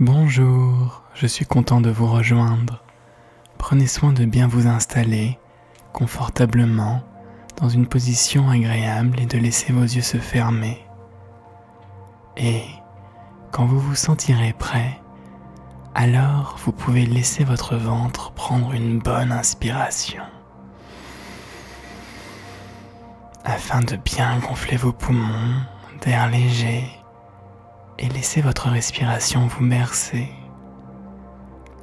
Bonjour, je suis content de vous rejoindre. Prenez soin de bien vous installer confortablement dans une position agréable et de laisser vos yeux se fermer. Et quand vous vous sentirez prêt, alors vous pouvez laisser votre ventre prendre une bonne inspiration afin de bien gonfler vos poumons d'air léger et laisser votre respiration vous bercer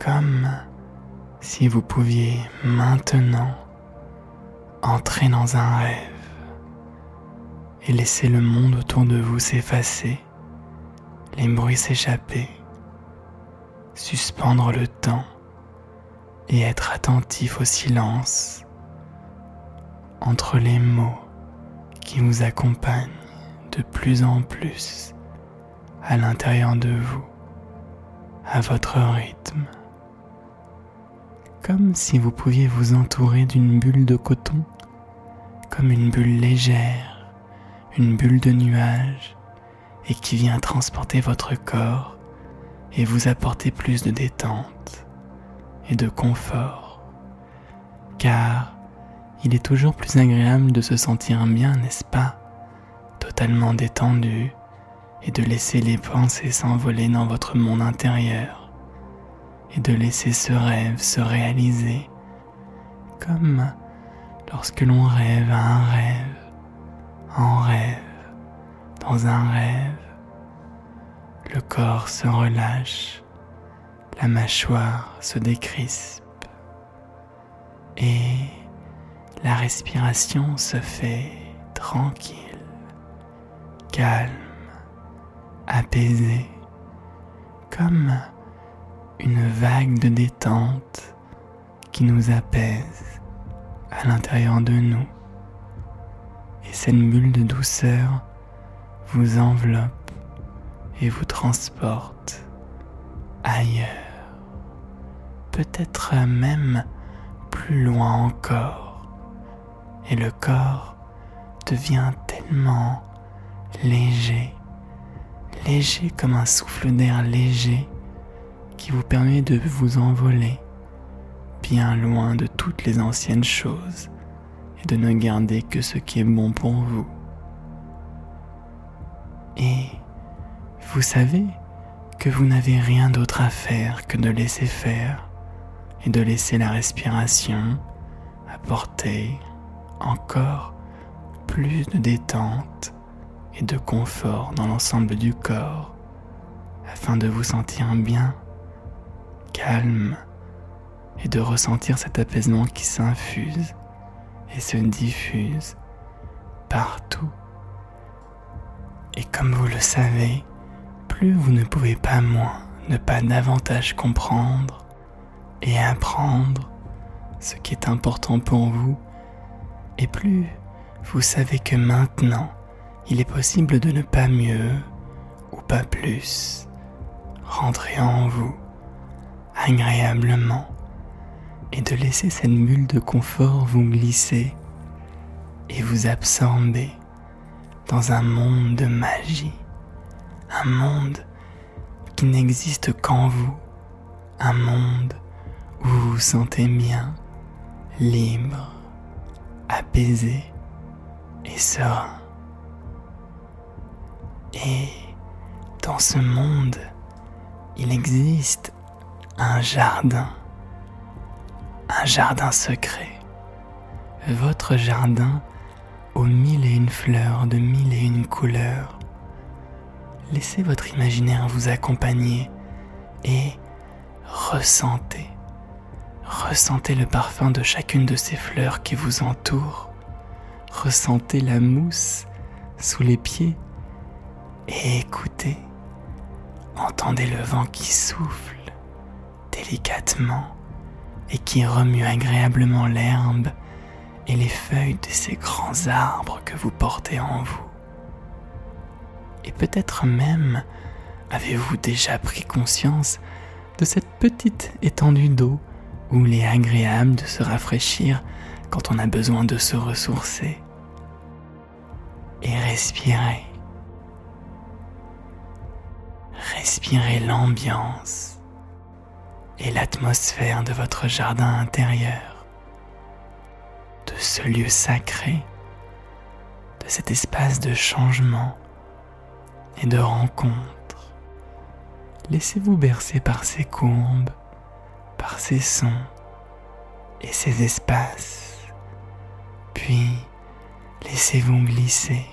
comme si vous pouviez maintenant entrer dans un rêve et laisser le monde autour de vous s'effacer, les bruits s'échapper, suspendre le temps et être attentif au silence entre les mots qui vous accompagnent de plus en plus à l'intérieur de vous, à votre rythme, comme si vous pouviez vous entourer d'une bulle de coton, comme une bulle légère, une bulle de nuages, et qui vient transporter votre corps et vous apporter plus de détente et de confort. Car il est toujours plus agréable de se sentir bien, n'est-ce pas? Totalement détendu et de laisser les pensées s'envoler dans votre monde intérieur et de laisser ce rêve se réaliser comme lorsque l'on rêve à un rêve, en rêve, dans un rêve. Le corps se relâche, la mâchoire se décrispe et la respiration se fait tranquille, calme, apaisée, comme une vague de détente qui nous apaise à l'intérieur de nous. Et cette bulle de douceur vous enveloppe et vous transporte ailleurs, peut-être même plus loin encore et le corps devient tellement léger, léger comme un souffle d'air léger qui vous permet de vous envoler bien loin de toutes les anciennes choses et de ne garder que ce qui est bon pour vous. Et vous savez que vous n'avez rien d'autre à faire que de laisser faire et de laisser la respiration apporter encore plus de détente et de confort dans l'ensemble du corps afin de vous sentir bien, calme et de ressentir cet apaisement qui s'infuse et se diffuse partout. Et comme vous le savez, plus vous ne pouvez pas moins ne pas davantage comprendre et apprendre ce qui est important pour vous et plus vous savez que maintenant, il est possible de ne pas mieux ou pas plus rentrer en vous agréablement et de laisser cette bulle de confort vous glisser et vous absorber dans un monde de magie, un monde qui n'existe qu'en vous, un monde où vous vous sentez bien, libre, apaisé et serein. Et dans ce monde, il existe un jardin, un jardin secret, votre jardin aux mille et une fleurs de mille et une couleurs. Laissez votre imaginaire vous accompagner et ressentez Ressentez le parfum de chacune de ces fleurs qui vous entourent. Ressentez la mousse sous les pieds et écoutez. Entendez le vent qui souffle délicatement et qui remue agréablement l'herbe et les feuilles de ces grands arbres que vous portez en vous. Et peut-être même avez-vous déjà pris conscience de cette petite étendue d'eau où il est agréable de se rafraîchir quand on a besoin de se ressourcer. Et respirer. Respirez l'ambiance et l'atmosphère de votre jardin intérieur, de ce lieu sacré, de cet espace de changement et de rencontre. Laissez-vous bercer par ces courbes, par ces sons et ces espaces, puis laissez-vous glisser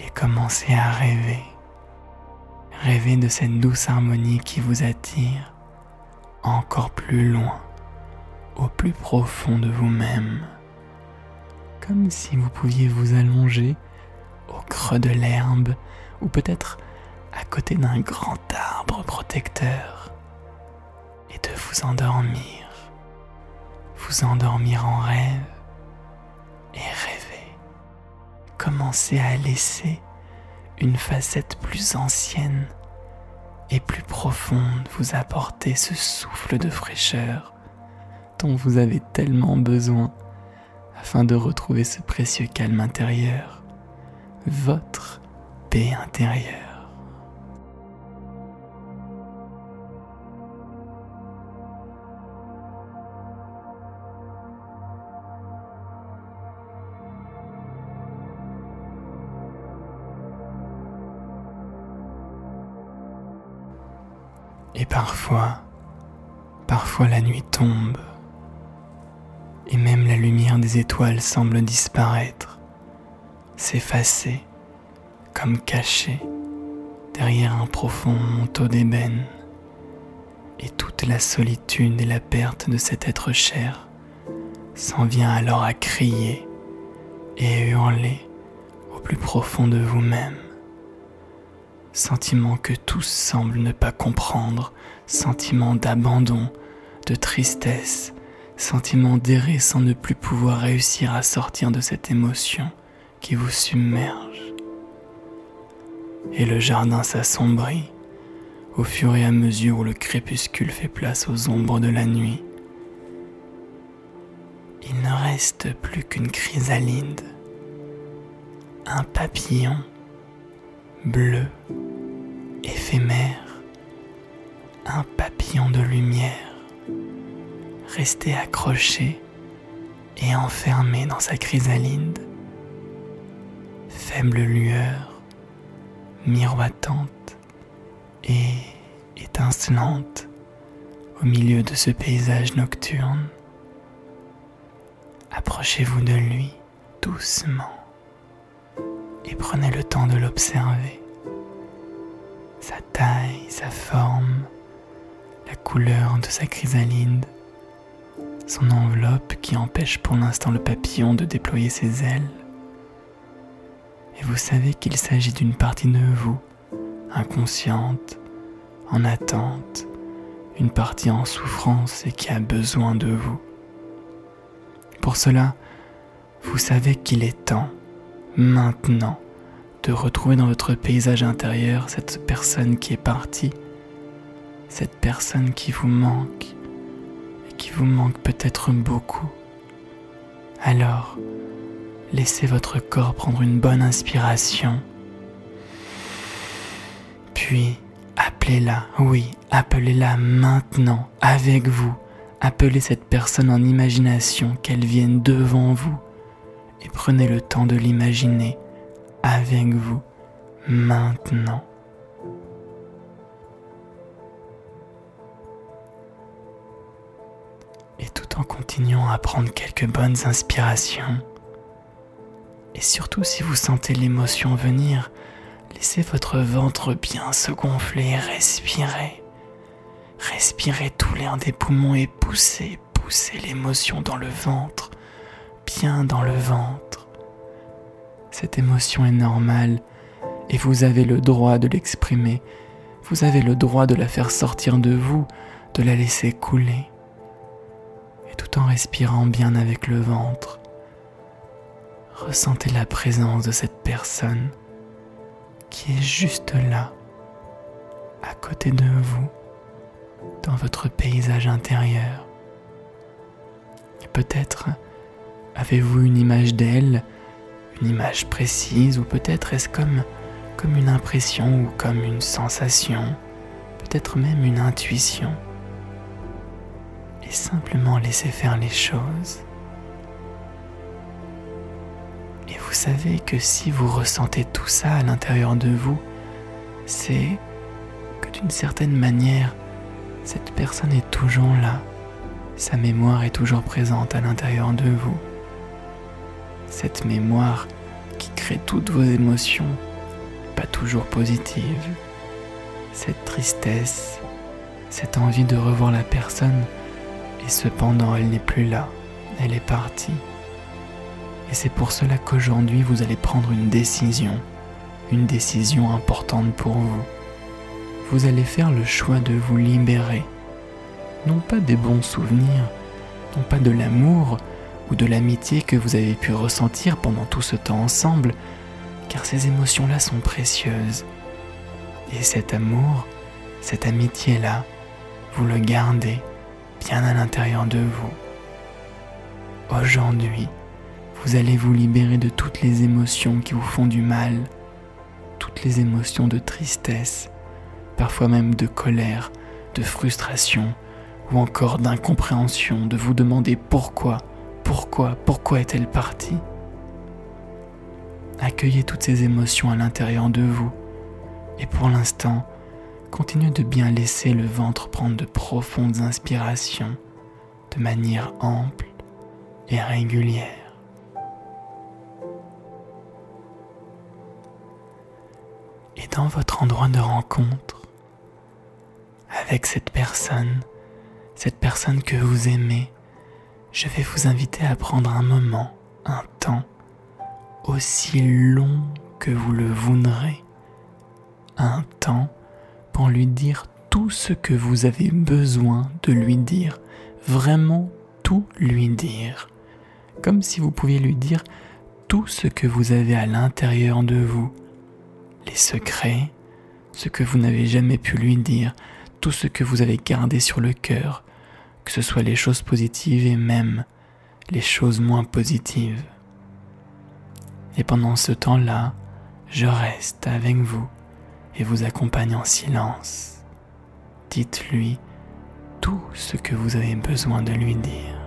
et commencez à rêver. Rêvez de cette douce harmonie qui vous attire encore plus loin, au plus profond de vous-même, comme si vous pouviez vous allonger au creux de l'herbe ou peut-être à côté d'un grand arbre protecteur et de vous endormir, vous endormir en rêve et rêver. Commencez à laisser une facette plus ancienne et plus profonde vous apporter ce souffle de fraîcheur dont vous avez tellement besoin afin de retrouver ce précieux calme intérieur, votre paix intérieure. Et parfois, parfois la nuit tombe, et même la lumière des étoiles semble disparaître, s'effacer, comme cachée derrière un profond manteau d'ébène, et toute la solitude et la perte de cet être cher s'en vient alors à crier et hurler au plus profond de vous-même sentiment que tous semblent ne pas comprendre, sentiment d'abandon, de tristesse, sentiment d'errer sans ne plus pouvoir réussir à sortir de cette émotion qui vous submerge. Et le jardin s'assombrit au fur et à mesure où le crépuscule fait place aux ombres de la nuit. Il ne reste plus qu'une chrysalide, un papillon bleu, éphémère, un papillon de lumière, resté accroché et enfermé dans sa chrysalide, faible lueur, miroitante et étincelante au milieu de ce paysage nocturne. Approchez-vous de lui doucement et prenez le temps de l'observer. Sa taille, sa forme, la couleur de sa chrysalide, son enveloppe qui empêche pour l'instant le papillon de déployer ses ailes. Et vous savez qu'il s'agit d'une partie de vous, inconsciente, en attente, une partie en souffrance et qui a besoin de vous. Pour cela, vous savez qu'il est temps maintenant de retrouver dans votre paysage intérieur cette personne qui est partie, cette personne qui vous manque et qui vous manque peut-être beaucoup. Alors, laissez votre corps prendre une bonne inspiration, puis appelez-la, oui, appelez-la maintenant avec vous. Appelez cette personne en imagination, qu'elle vienne devant vous et prenez le temps de l'imaginer avec vous maintenant. Et tout en continuant à prendre quelques bonnes inspirations, et surtout si vous sentez l'émotion venir, laissez votre ventre bien se gonfler et respirer. Respirez tout l'air des poumons et poussez, poussez l'émotion dans le ventre bien dans le ventre. Cette émotion est normale et vous avez le droit de l'exprimer. Vous avez le droit de la faire sortir de vous, de la laisser couler. Et tout en respirant bien avec le ventre, ressentez la présence de cette personne qui est juste là, à côté de vous, dans votre paysage intérieur. Peut-être Avez-vous une image d'elle, une image précise, ou peut-être est-ce comme une impression ou comme une sensation, peut-être même une intuition? Et simplement laisser faire les choses. Et vous savez que si vous ressentez tout ça à l'intérieur de vous, c'est que d'une certaine manière, cette personne est toujours là. Sa mémoire est toujours présente à l'intérieur de vous. Cette mémoire qui crée toutes vos émotions, pas toujours positives. Cette tristesse, cette envie de revoir la personne, et cependant elle n'est plus là, elle est partie. Et c'est pour cela qu'aujourd'hui vous allez prendre une décision, une décision importante pour vous vous allez faire le choix de vous libérer, non pas des bons souvenirs, non pas de l'amour ou de l'amitié que vous avez pu ressentir pendant tout ce temps ensemble, car ces émotions-là sont précieuses. Et cet amour, cette amitié-là, vous le gardez bien à l'intérieur de vous. Aujourd'hui, vous allez vous libérer de toutes les émotions qui vous font du mal, toutes les émotions de tristesse, parfois même de colère, de frustration ou encore d'incompréhension, de vous demander pourquoi, pourquoi, pourquoi est-elle partie? Accueillez toutes ces émotions à l'intérieur de vous et pour l'instant, continuez de bien laisser le ventre prendre de profondes inspirations de manière ample et régulière. Et dans votre endroit de rencontre, avec cette personne, cette personne que vous aimez, je vais vous inviter à prendre un moment, un temps, aussi long que vous le voudrez, un temps pour lui dire tout ce que vous avez besoin de lui dire, vraiment tout lui dire, comme si vous pouviez lui dire tout ce que vous avez à l'intérieur de vous, les secrets, ce que vous n'avez jamais pu lui dire, tout ce que vous avez gardé sur le cœur, que ce soit les choses positives et même les choses moins positives. Et pendant ce temps-là, je reste avec vous et vous accompagne en silence. Dites-lui tout ce que vous avez besoin de lui dire.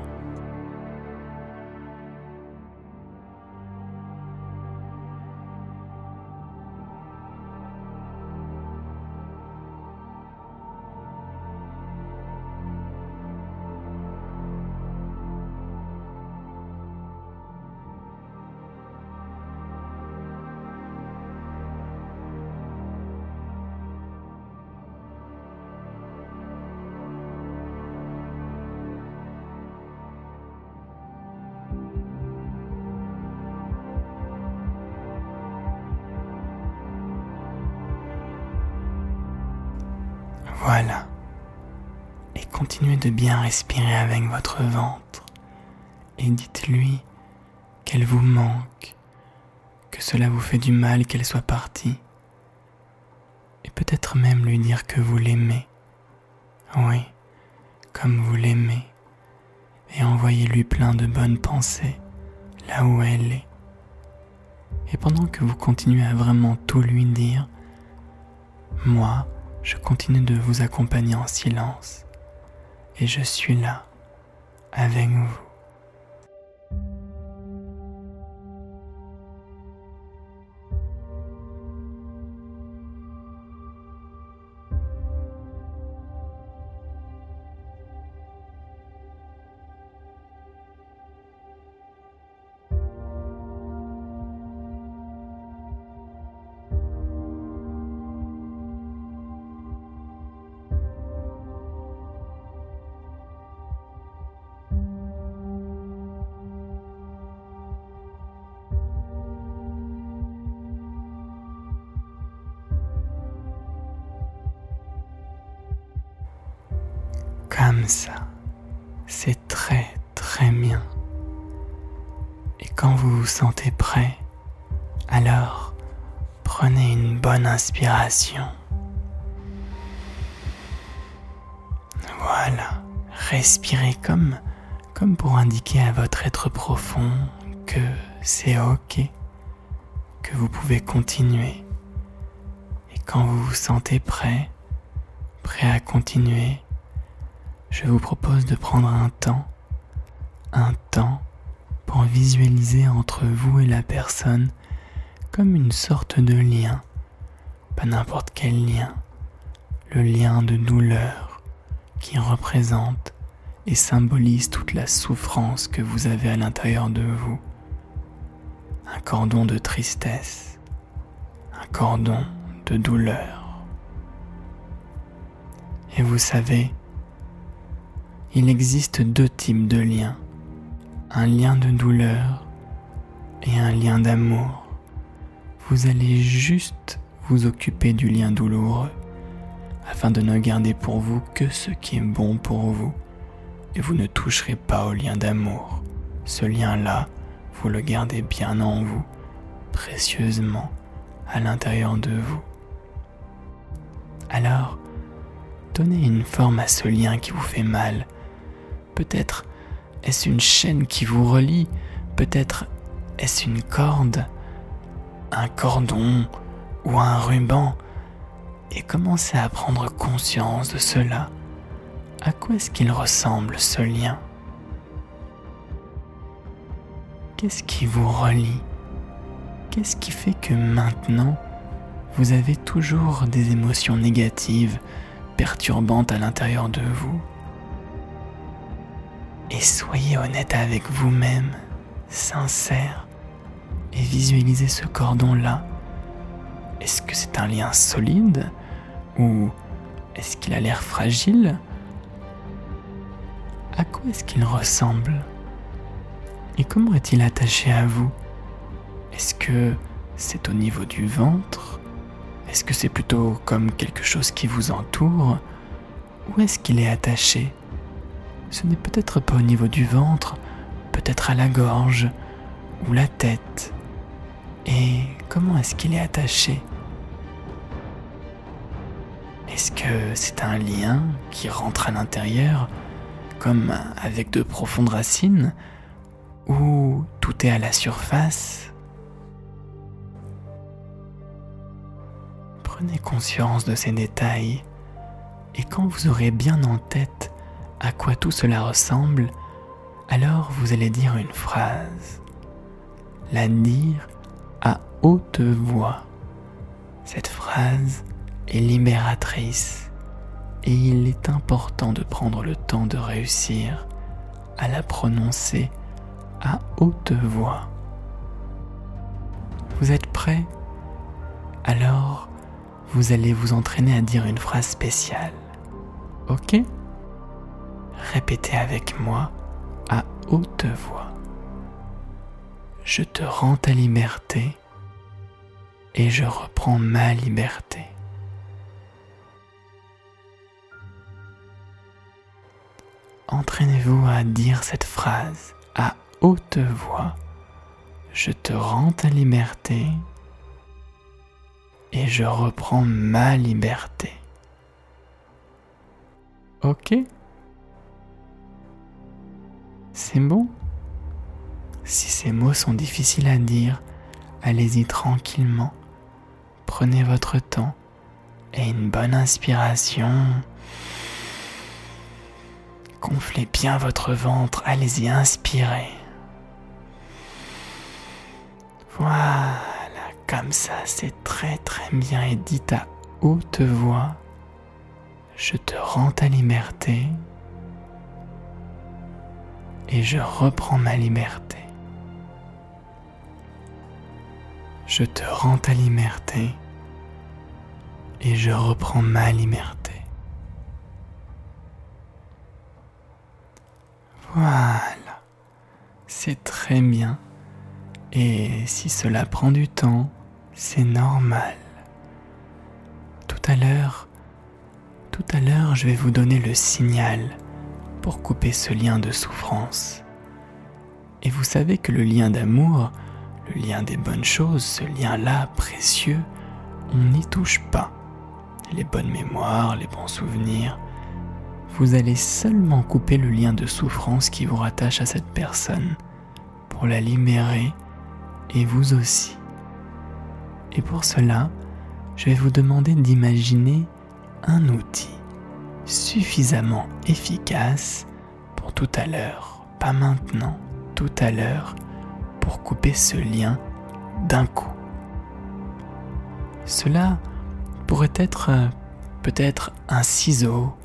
Et continuez de bien respirer avec votre ventre. Et dites-lui qu'elle vous manque, que cela vous fait du mal qu'elle soit partie. Et peut-être même lui dire que vous l'aimez. Oui, comme vous l'aimez. Et envoyez-lui plein de bonnes pensées là où elle est. Et pendant que vous continuez à vraiment tout lui dire, moi, je continue de vous accompagner en silence et je suis là avec vous. Comme ça. C'est très très bien. Et quand vous vous sentez prêt, alors prenez une bonne inspiration. Voilà, respirez comme comme pour indiquer à votre être profond que c'est OK, que vous pouvez continuer Quand vous vous sentez prêt, prêt à continuer, je vous propose de prendre un temps, un temps pour visualiser entre vous et la personne comme une sorte de lien, pas n'importe quel lien, le lien de douleur qui représente et symbolise toute la souffrance que vous avez à l'intérieur de vous. Un cordon de tristesse, un cordon de douleur. Et vous savez, il existe deux types de liens. Un lien de douleur et un lien d'amour. Vous allez juste vous occuper du lien douloureux afin de ne garder pour vous que ce qui est bon pour vous et vous ne toucherez pas au lien d'amour. Ce lien-là, vous le gardez bien en vous, précieusement, à l'intérieur de vous. Alors, donnez une forme à ce lien qui vous fait mal. Peut-être est-ce une chaîne qui vous relie, peut-être est-ce une corde, un cordon ou un ruban, et commencez à prendre conscience de cela. À quoi est-ce qu'il ressemble ce lien? Qu'est-ce qui vous relie? Qu'est-ce qui fait que maintenant, vous avez toujours des émotions négatives, perturbantes à l'intérieur de vous? Et soyez honnête avec vous-même, sincère, et visualisez ce cordon-là. Est-ce que c'est un lien solide ou est-ce qu'il a l'air fragile? À quoi est-ce qu'il ressemble? Et comment est-il attaché à vous? Est-ce que c'est au niveau du ventre? Est-ce que c'est plutôt comme quelque chose qui vous entoure? Où est-ce qu'il est attaché? Ce n'est peut-être pas au niveau du ventre, peut-être à la gorge ou la tête. Et comment est-ce qu'il est attaché? Est-ce que c'est un lien qui rentre à l'intérieur comme avec de profondes racines, où tout est à la surface? Prenez conscience de ces détails et quand vous aurez bien en tête à quoi tout cela ressemble, alors vous allez dire une phrase. La dire à haute voix. Cette phrase est libératrice et il est important de prendre le temps de réussir à la prononcer à haute voix. Vous êtes prêt Alors, vous allez vous entraîner à dire une phrase spéciale. Ok? Répétez avec moi à haute voix. Je te rends ta liberté et je reprends ma liberté. entraînez-vous à dire cette phrase à haute voix. Je te rends ta liberté et je reprends ma liberté. Ok? C'est bon? Si ces mots sont difficiles à dire, allez-y tranquillement. Prenez votre temps et une bonne inspiration. Gonflez bien votre ventre, allez-y, inspirez. Voilà, comme ça, c'est très très bien et dites à haute voix, je te rends ta liberté et je reprends ma liberté. Je te rends ta liberté et je reprends ma liberté. Voilà, c'est très bien. Et si cela prend du temps, c'est normal. Tout à l'heure, tout à l'heure, je vais vous donner le signal couper ce lien de souffrance. Et vous savez que le lien d'amour, le lien des bonnes choses, ce lien-là précieux, on n'y touche pas. Les bonnes mémoires, les bons souvenirs, vous allez seulement couper le lien de souffrance qui vous rattache à cette personne pour la libérer et vous aussi. Et pour cela, je vais vous demander d'imaginer un outil suffisamment efficace pour tout à l'heure, pas maintenant, tout à l'heure, pour couper ce lien d'un coup. Cela pourrait être euh, peut-être un ciseau,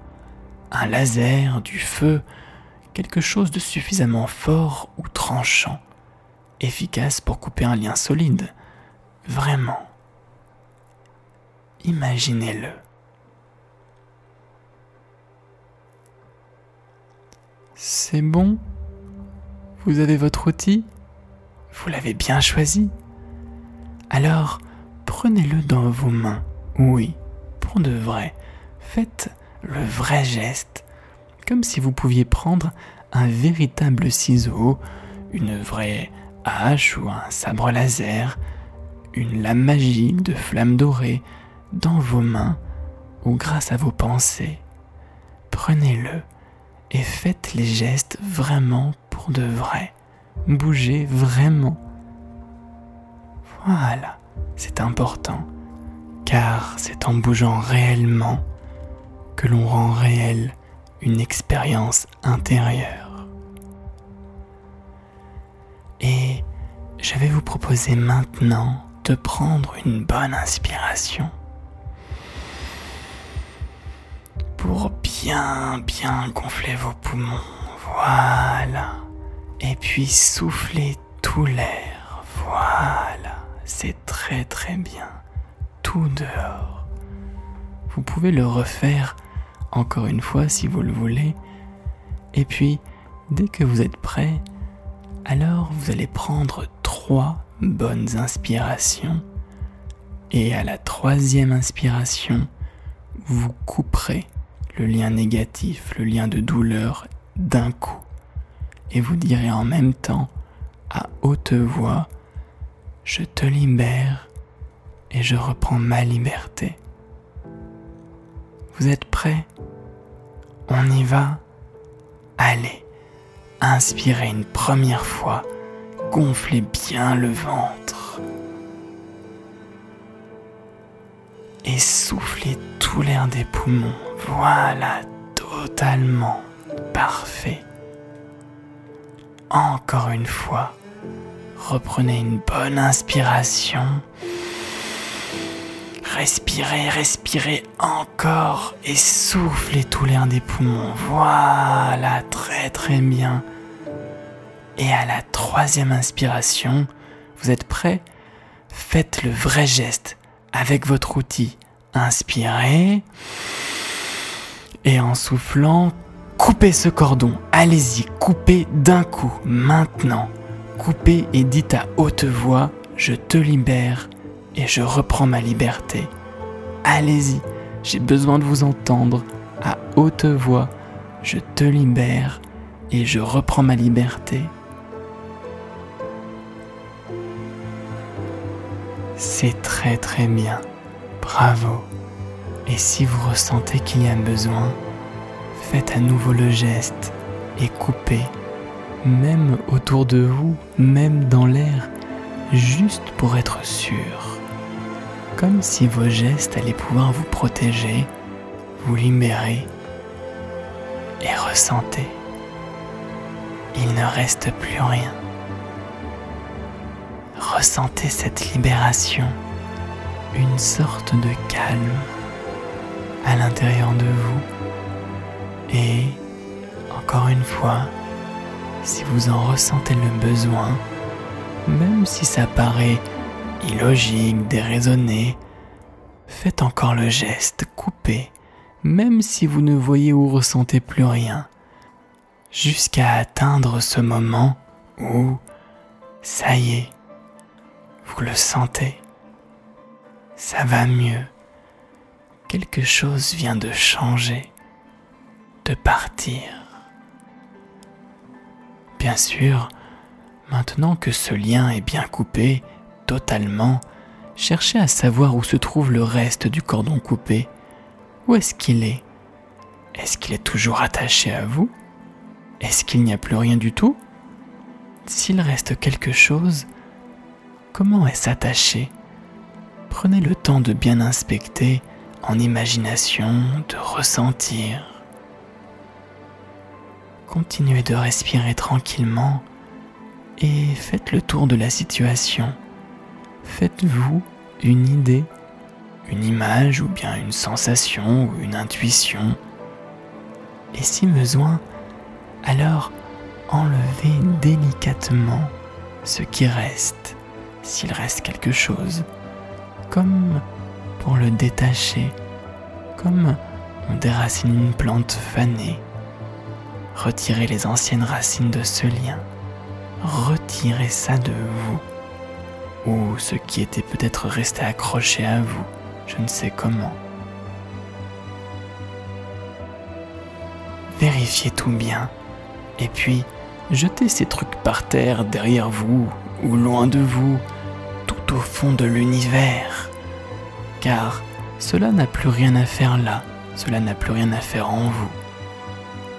un laser, du feu, quelque chose de suffisamment fort ou tranchant, efficace pour couper un lien solide, vraiment. Imaginez-le. C'est bon? Vous avez votre outil? Vous l'avez bien choisi Alors, prenez-le dans vos mains. Oui, pour de vrai. Faites le vrai geste, comme si vous pouviez prendre un véritable ciseau, une vraie hache ou un sabre laser, une lame magique de flamme dorée dans vos mains ou grâce à vos pensées. Prenez-le et faites les gestes vraiment pour de vrai. Bougez vraiment. Voilà, c'est important, car c'est en bougeant réellement que l'on rend réelle une expérience intérieure. Et je vais vous proposer maintenant de prendre une bonne inspiration pour bien, bien gonfler vos poumons. Voilà. Et puis souffler tout l'air. Voilà. C'est très très bien. Tout dehors. Vous pouvez le refaire encore une fois si vous le voulez. Et puis, dès que vous êtes prêt, alors vous allez prendre trois bonnes inspirations. Et à la troisième inspiration, vous couperez lien négatif, le lien de douleur d'un coup. Et vous direz en même temps, à haute voix, je te libère et je reprends ma liberté. Vous êtes prêts? On y va? Allez, inspirez une première fois, gonflez bien le ventre et soufflez tout l'air des poumons. Voilà, totalement parfait. Encore une fois, reprenez une bonne inspiration. Respirez, respirez encore et soufflez tout l'air des poumons. Voilà, très très bien. Et à la troisième inspiration, vous êtes prêts? Faites le vrai geste avec votre outil. Inspirez. Et en soufflant, coupez ce cordon. Allez-y, coupez d'un coup, maintenant. Coupez et dites à haute voix, je te libère et je reprends ma liberté. Allez-y, j'ai besoin de vous entendre à haute voix, je te libère et je reprends ma liberté. C'est très très bien. Bravo. Et si vous ressentez qu'il y a besoin, faites à nouveau le geste et coupez, même autour de vous, même dans l'air, juste pour être sûr. Comme si vos gestes allaient pouvoir vous protéger, vous libérer et ressentez. Il ne reste plus rien. Ressentez cette libération, une sorte de calme à l'intérieur de vous. Et encore une fois, si vous en ressentez le besoin, même si ça paraît illogique, déraisonné, faites encore le geste, coupez, même si vous ne voyez ou ressentez plus rien, jusqu'à atteindre ce moment où, ça y est, vous le sentez, ça va mieux. Quelque chose vient de changer, de partir. Bien sûr, maintenant que ce lien est bien coupé, totalement, cherchez à savoir où se trouve le reste du cordon coupé. Où est-ce qu'il est? Est-ce qu'il est toujours attaché à vous? Est-ce qu'il n'y a plus rien du tout? S'il reste quelque chose, comment est-ce attaché? Prenez le temps de bien inspecter en imagination, de ressentir. Continuez de respirer tranquillement et faites le tour de la situation. Faites-vous une idée, une image ou bien une sensation ou une intuition. Et si besoin, alors enlevez délicatement ce qui reste, s'il reste quelque chose, comme pour le détacher, comme on déracine une plante fanée. Retirez les anciennes racines de ce lien. Retirez ça de vous. Ou ce qui était peut-être resté accroché à vous, je ne sais comment. Vérifiez tout bien. Et puis, jetez ces trucs par terre derrière vous ou loin de vous, au fond de l'univers. Car cela n'a plus rien à faire là, cela n'a plus rien à faire en vous.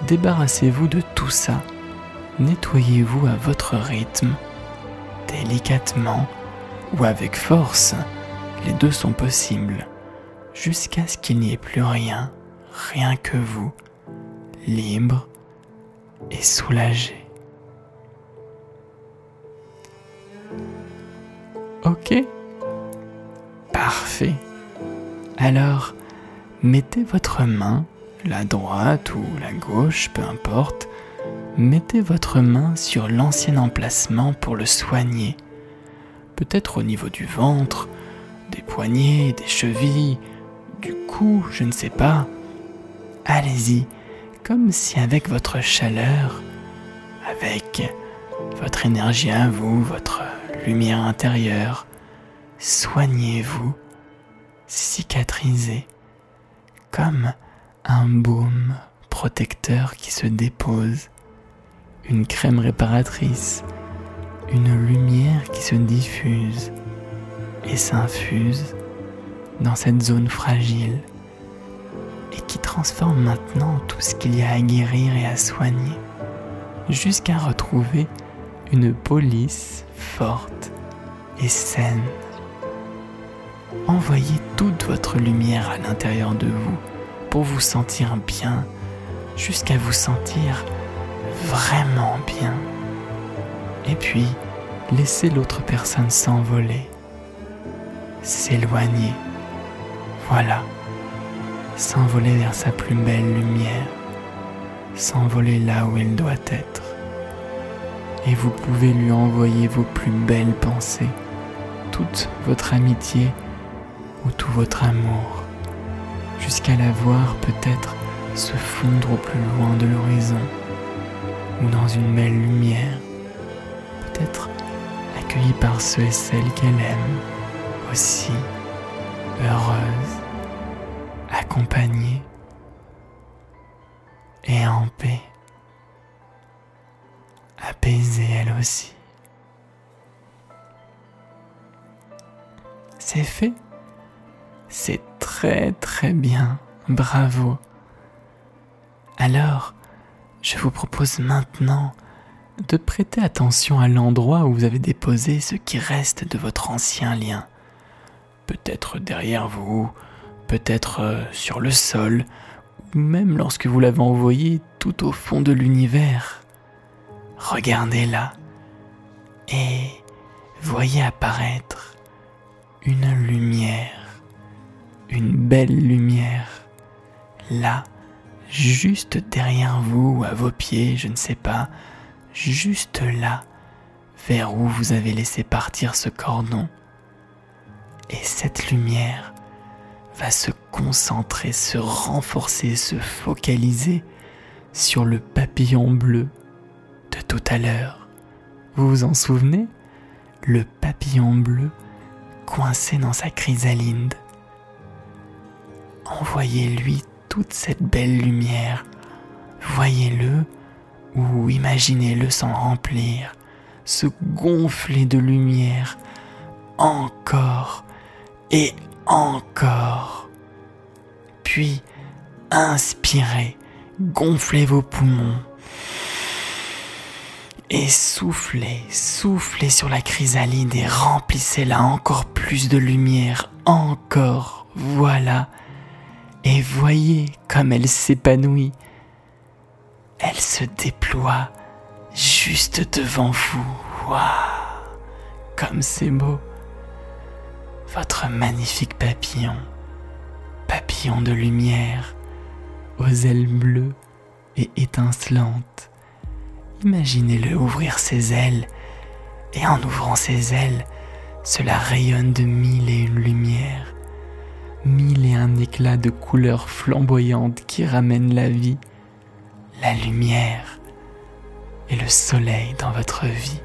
Débarrassez-vous de tout ça. Nettoyez-vous à votre rythme, délicatement ou avec force. Les deux sont possibles, jusqu'à ce qu'il n'y ait plus rien, rien que vous, libre et soulagé. Ok Parfait. Alors, mettez votre main la droite ou la gauche, peu importe, mettez votre main sur l'ancien emplacement pour le soigner. Peut-être au niveau du ventre, des poignets, des chevilles, du cou, je ne sais pas. Allez-y, comme si avec votre chaleur, avec votre énergie à vous, votre lumière intérieure, soignez-vous, cicatrisez, comme un baume protecteur qui se dépose, une crème réparatrice, une lumière qui se diffuse et s'infuse dans cette zone fragile et qui transforme maintenant tout ce qu'il y a à guérir et à soigner jusqu'à retrouver une police forte et saine. Envoyez toute votre lumière à l'intérieur de vous pour vous sentir bien, jusqu'à vous sentir vraiment bien. Et puis, laissez l'autre personne s'envoler, s'éloigner. Voilà, s'envoler vers sa plus belle lumière, s'envoler là où elle doit être. Et vous pouvez lui envoyer vos plus belles pensées, toute votre amitié ou tout votre amour jusqu'à la voir peut-être se fondre au plus loin de l'horizon ou dans une belle lumière, peut-être accueillie par ceux et celles qu'elle aime, aussi heureuse, accompagnée et en paix, elle aussi. C'est fait, c'est très très bien, bravo. Alors, je vous propose maintenant de prêter attention à l'endroit où vous avez déposé ce qui reste de votre ancien lien. Peut-être derrière vous, peut-être euh, sur le sol, ou même lorsque vous l'avez envoyé tout au fond de l'univers. Regardez là et voyez apparaître une lumière une belle lumière. Là, juste derrière vous ou à vos pieds, je ne sais pas, juste là, vers où vous avez laissé partir ce cordon. Et cette lumière va se concentrer, se renforcer, se focaliser sur le papillon bleu de tout à l'heure. Vous vous en souvenez? Le papillon bleu coincé dans sa chrysalide envoyez-lui toute cette belle lumière. Voyez-le ou imaginez-le s'en remplir, se gonfler de lumière, encore et encore. Puis inspirez, gonflez vos poumons. Et soufflez, soufflez sur la chrysalide et remplissez-la encore plus de lumière, encore, voilà. Et voyez comme elle s'épanouit. Elle se déploie juste devant vous. Waouh, comme c'est beau. Votre magnifique papillon, papillon de lumière, aux ailes bleues et étincelantes. Imaginez-le ouvrir ses ailes, et en ouvrant ses ailes, cela rayonne de mille et une lumières, mille et un éclats de couleurs flamboyantes qui ramènent la vie, la lumière et le soleil dans votre vie.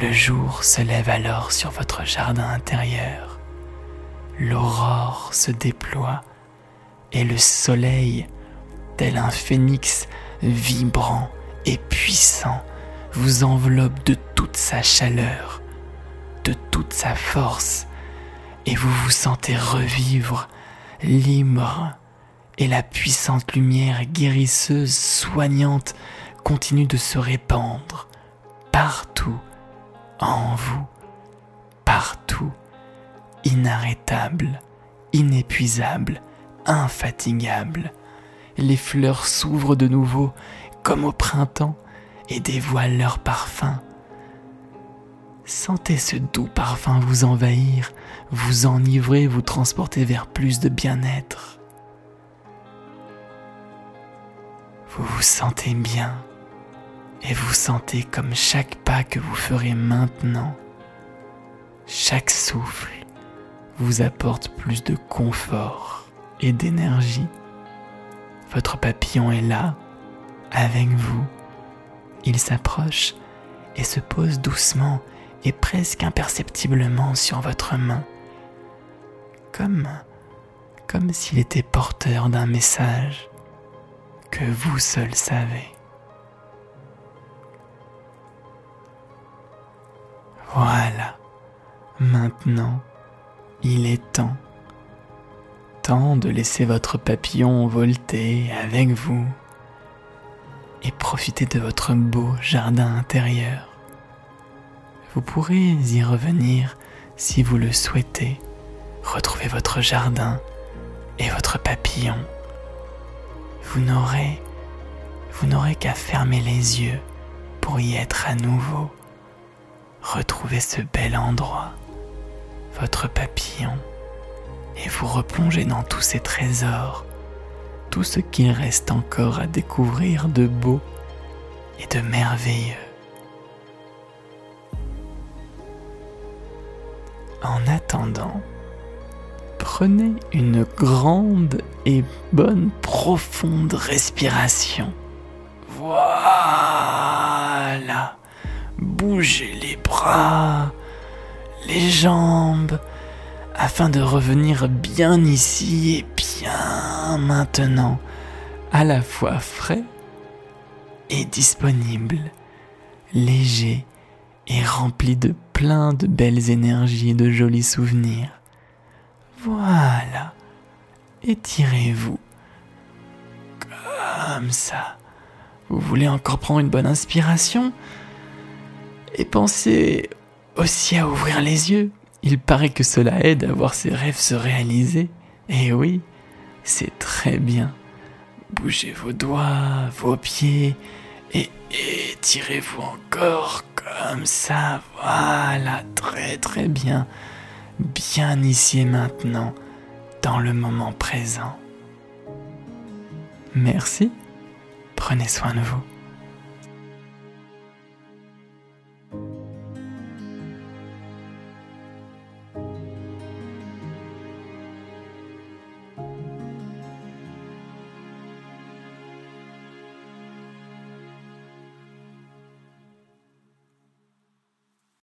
Le jour se lève alors sur votre jardin intérieur, l'aurore se déploie et le soleil, tel un phénix, vibrant et puissant, vous enveloppe de toute sa chaleur, de toute sa force, et vous vous sentez revivre, libre, et la puissante lumière guérisseuse, soignante, continue de se répandre partout en vous, partout, inarrêtable, inépuisable, infatigable les fleurs s'ouvrent de nouveau comme au printemps et dévoilent leur parfum. Sentez ce doux parfum vous envahir, vous enivrer, vous transporter vers plus de bien-être. Vous vous sentez bien et vous sentez comme chaque pas que vous ferez maintenant, chaque souffle vous apporte plus de confort et d'énergie. Votre papillon est là, avec vous. Il s'approche et se pose doucement et presque imperceptiblement sur votre main, comme, comme s'il était porteur d'un message que vous seul savez. Voilà, maintenant, il est temps temps de laisser votre papillon volter avec vous et profiter de votre beau jardin intérieur. Vous pourrez y revenir si vous le souhaitez, retrouver votre jardin et votre papillon. Vous n'aurez vous n'aurez qu'à fermer les yeux pour y être à nouveau. Retrouver ce bel endroit, votre papillon et vous replongez dans tous ces trésors, tout ce qu'il reste encore à découvrir de beau et de merveilleux. En attendant, prenez une grande et bonne profonde respiration. Voilà. Bougez les bras, les jambes, afin de revenir bien ici et bien maintenant, à la fois frais et disponible, léger et rempli de plein de belles énergies et de jolis souvenirs. Voilà, étirez-vous. Comme ça. Vous voulez encore prendre une bonne inspiration? Et pensez aussi à ouvrir les yeux il paraît que cela aide à voir ses rêves se réaliser. Et oui, c'est très bien. Bougez vos doigts, vos pieds et étirez-vous encore comme ça. Voilà, très très bien. Bien ici et maintenant, dans le moment présent. Merci. Prenez soin de vous.